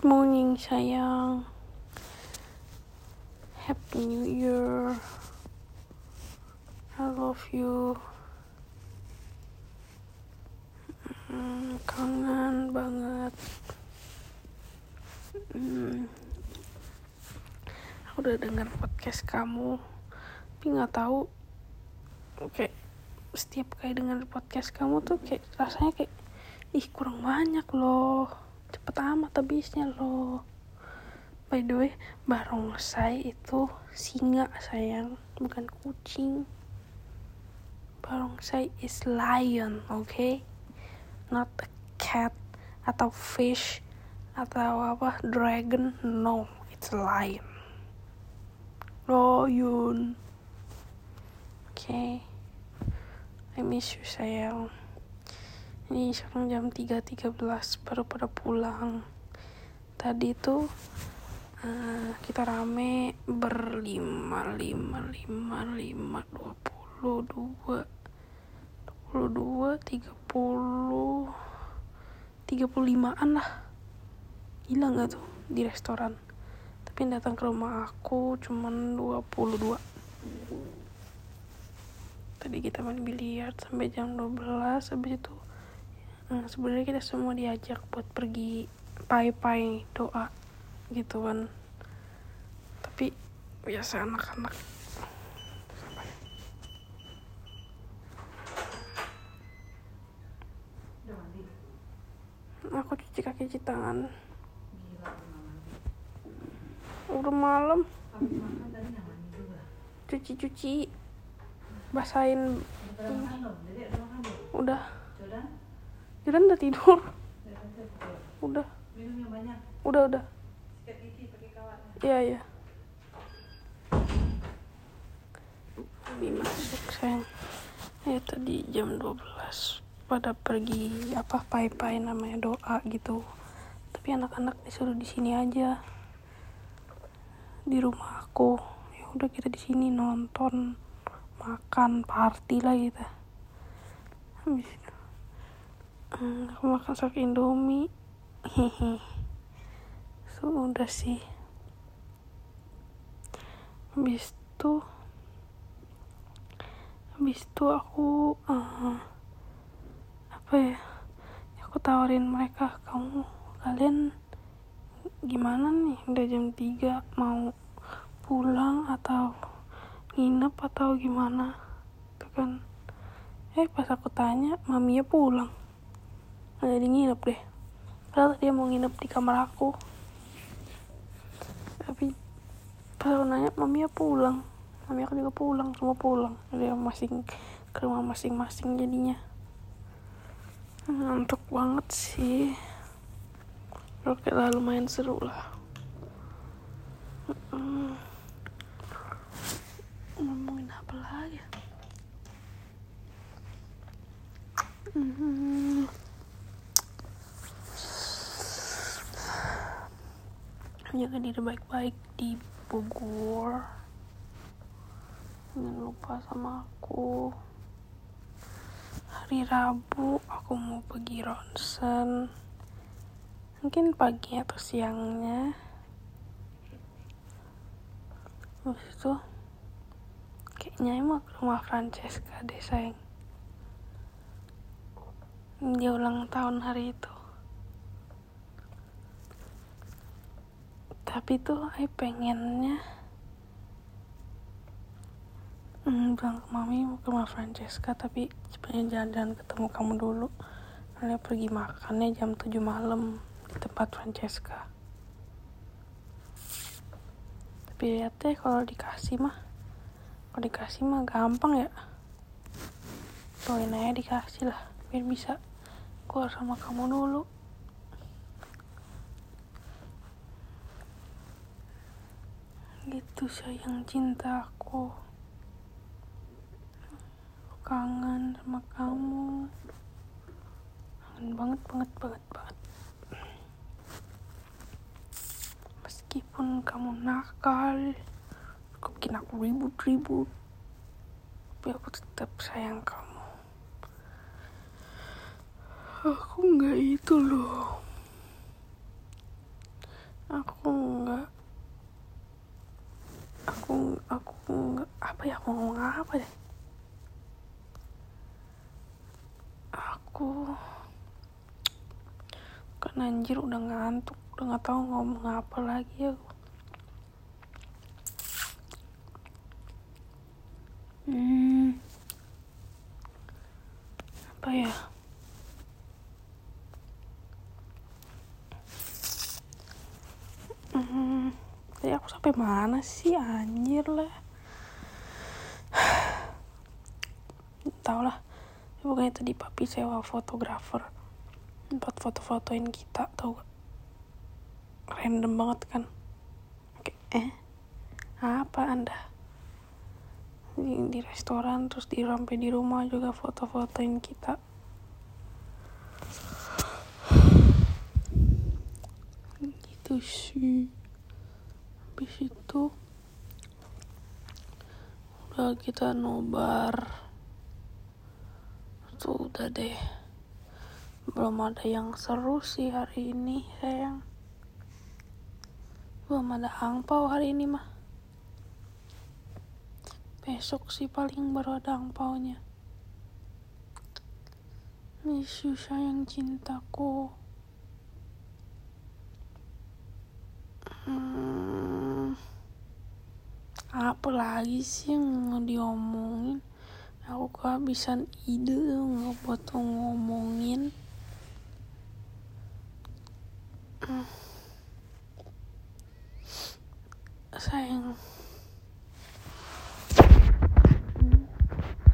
Morning sayang. Happy New Year. I love you. Hmm, kangen banget. Hmm, aku udah dengar podcast kamu, tapi nggak tahu kayak setiap kali dengar podcast kamu tuh kayak rasanya kayak ih kurang banyak loh cepet amat habisnya loh. By the way barongsai itu singa sayang. Bukan kucing. Barongsai is lion oke okay? not a cat atau fish atau apa dragon no. It's lion lion. Oke okay. I miss you sayang ini sekarang jam 3.13 baru pada pulang. Tadi tuh uh, kita rame berlima lima lima lima dua puluh dua dua dua tiga puluh tiga puluh limaan lah. Gila nggak tuh di restoran? Tapi yang datang ke rumah aku cuman 22 tadi kita main biliar sampai jam 12 habis itu nah, sebenarnya kita semua diajak buat pergi pai-pai doa gitu kan. Tapi biasa anak-anak. Aku cuci kaki cuci tangan. Udah malam. Cuci-cuci. Basahin. Udah Jiran udah tidur. Udah. Udah udah. Iya iya. Abi masuk sayang. Ya tadi jam 12 pada pergi apa pai-pai namanya doa gitu. Tapi anak-anak disuruh di sini aja. Di rumah aku. Ya udah kita di sini nonton makan party lah gitu habis itu hmm, aku makan sak indomie. Hehe sudah sih. Habis itu habis itu aku uh, apa ya aku tawarin mereka kamu kalian gimana nih? Udah jam 3 mau pulang atau nginep atau gimana? Itu kan. Eh pas aku tanya maminya pulang nggak jadi nginep deh. Padahal dia mau nginep di kamar aku. Tapi pas aku nanya maminya pulang? Mami aku juga pulang semua pulang. Dia masing ke rumah masing-masing jadinya. Ngantuk banget sih. Oke lah lumayan seru lah ngomongin apa lagi ya? Jaga diri baik-baik di Bogor. Jangan lupa sama aku. Hari Rabu aku mau pergi ronsen. Mungkin pagi atau siangnya. Habis itu kayaknya emang ke rumah Francesca deh sayang. Dia ulang tahun hari itu tapi tuh aku pengennya hmm, bilang ke mami mau ke rumah Francesca tapi sebenarnya jalan-jalan ketemu kamu dulu. Kalian pergi makannya jam 7 malam di tempat Francesca. Tapi lihat deh kalau dikasih mah kalau dikasih mah gampang ya. Doain aja dikasih lah biar bisa keluar sama kamu dulu gitu sayang cintaku kangen sama kamu. Kangen banget banget banget banget. Meskipun kamu nakal kau bikin aku ribut-ribut. Tapi aku tetap sayang kamu. Aku nggak itu loh. Aku nggak aku aku apa ya aku ngomong apa deh aku kan anjir udah ngantuk udah nggak tahu ngomong apa lagi aku. Hmm. Apa ya? Hmm tadi aku sampai mana sih anjir lah. Tau lah pokoknya tadi papi sewa fotografer. Buat foto-fotoin kita tau gak? Random banget kan? Oke eh apa anda? Di, di restoran terus di sampai di rumah juga foto-fotoin kita. Gitu sih habis itu udah kita nobar. Tuh udah deh. Belum ada yang seru sih hari ini sayang. Belum ada angpau hari ini mah. Besok sih paling baru ada angpaunya. Miss you sayang cintaku. Hmm, apa lagi sih yang mau diomongin? Aku kehabisan ide nggak buat ngomongin. Hmm. sayang.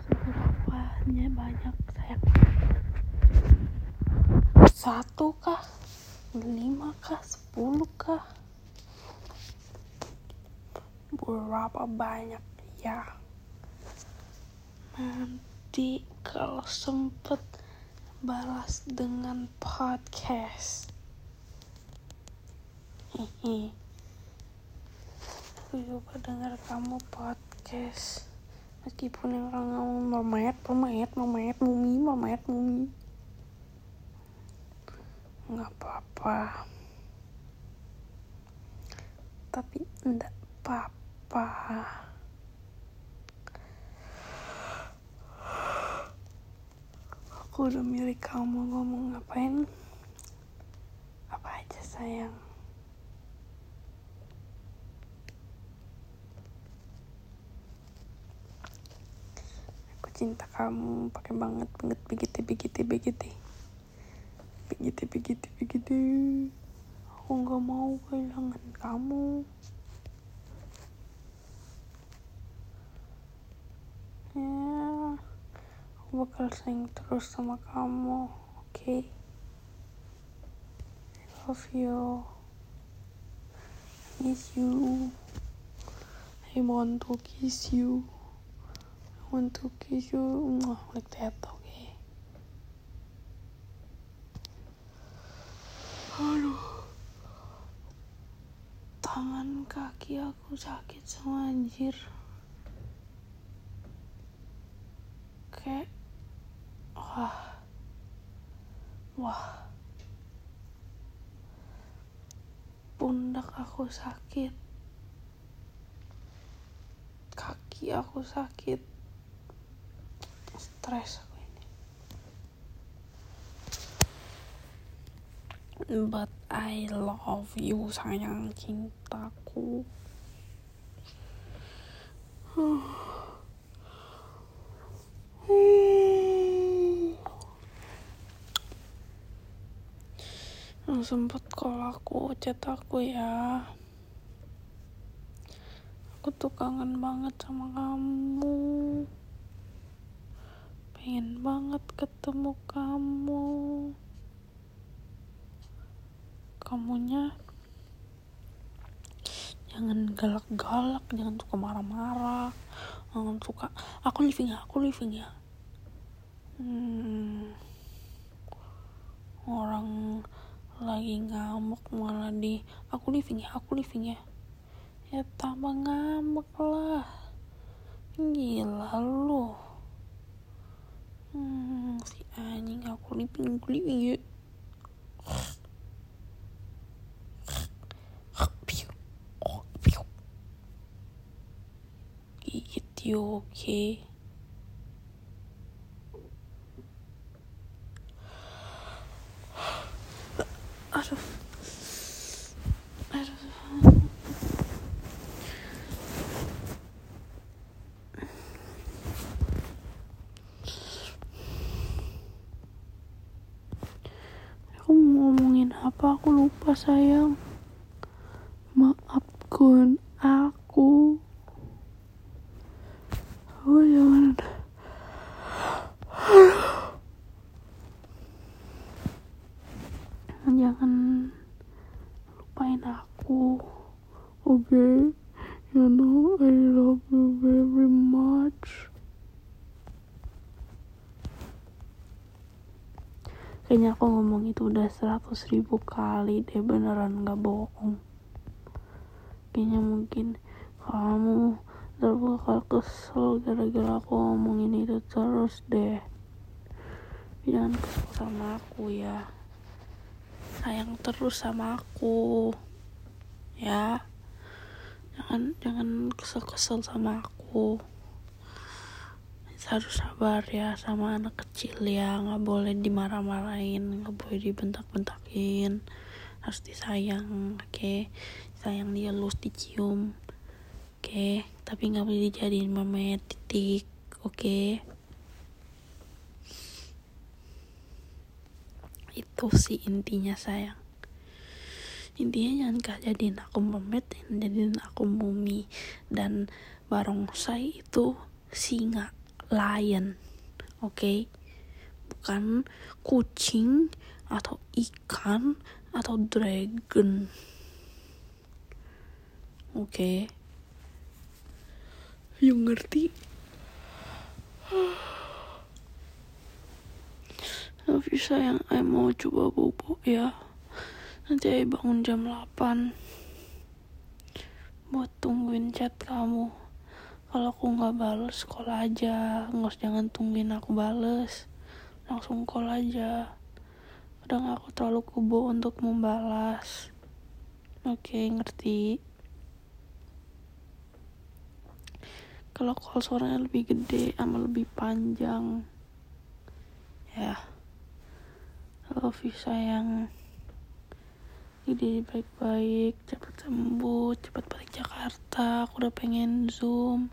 Seberapanya banyak sayang. Satu kah? Lima kah? Sepuluh kah berapa banyak ya nanti kalau sempet balas dengan podcast? Hehe. Aku juga dengar kamu podcast. Meskipun yang orang ngomong memayat memayat memayat mumi memayat mumi. Nggak apa-apa. Tapi enggak apa-apa aku udah milik kamu ngomong ngapain? Apa aja sayang? Aku cinta kamu pakai banget banget begitu begitu begitu begitu begitu begitu aku nggak mau kehilangan kamu ya aku bakal sayang terus sama kamu oke? Okay? I love you. I miss you. I want to kiss you. I want to kiss you. Like that oke? Okay? aduh. Tangan kaki aku sakit sama anjir pundak aku sakit kaki aku sakit stres aku ini but I love you sayang cintaku yang sempet kalau aku chat aku ya. Aku tuh kangen banget sama kamu. Pengen banget ketemu kamu. Kamunya jangan galak-galak jangan suka marah-marah jangan suka aku living ya aku living ya. Hmm, orang lagi ngamuk malah di aku living ya aku living ya. Ya tambah ngamuk lah. Gila lu. Hmm, si anjing aku living aku living ya gigit you okay sayang. Maafkan aku oh jangan jangan lupain aku oke okay? you know I love you very much kayaknya aku ngomong itu udah seratus ribu kali deh beneran gak bohong. Kayaknya mungkin kamu bakal kesel gara-gara aku ngomongin itu terus deh. Jangan kesel sama aku ya. Sayang terus sama aku ya. Jangan jangan kesel-kesel sama aku harus sabar ya sama anak kecil ya nggak boleh dimarah-marahin nggak boleh dibentak-bentakin harus disayang oke okay? sayang dia lus dicium oke okay? tapi nggak boleh dijadiin mama titik oke okay? itu sih intinya sayang intinya jangan kah jadiin aku memet jadiin aku mumi dan barongsai itu singa lion oke okay? bukan kucing atau ikan atau dragon oke okay? ngerti Tapi sayang, saya mau coba bobo ya. Nanti saya bangun jam 8 buat tungguin chat kamu. Kalau aku nggak bales, call aja. Nggak jangan tungguin aku bales. Langsung call aja. Kadang aku terlalu kubo untuk membalas. Oke, ngerti. Kalau call suaranya lebih gede sama lebih panjang. Ya. love you sayang jadi baik-baik cepat sembuh cepat balik Jakarta. Aku udah pengen zoom.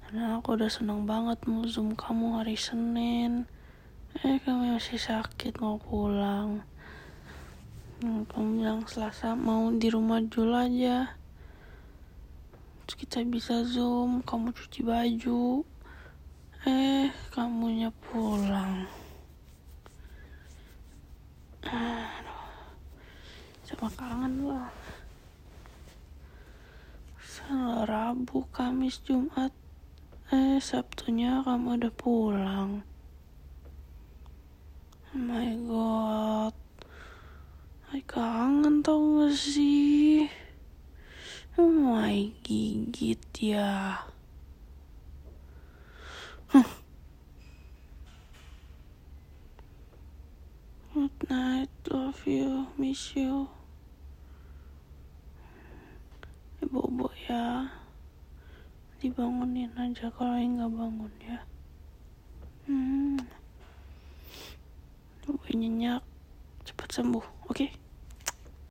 Karena aku udah seneng banget mau zoom kamu hari Senin. Eh kamu masih sakit mau pulang. Hmm, kamu bilang Selasa mau di rumah dulu aja. Terus kita bisa zoom kamu cuci baju. Eh kamunya pulang aduh sama kangen lah. Salah Rabu, Kamis, Jumat Eh, Sabtunya kamu udah pulang. Oh my god. Ay, kangen tau gak sih? Oh my gigit ya. Good night, love you, miss you. Bobo ya. Dibangunin aja kalau nggak bangun ya. Hmm. Gue nyenyak, cepat sembuh, oke? Okay?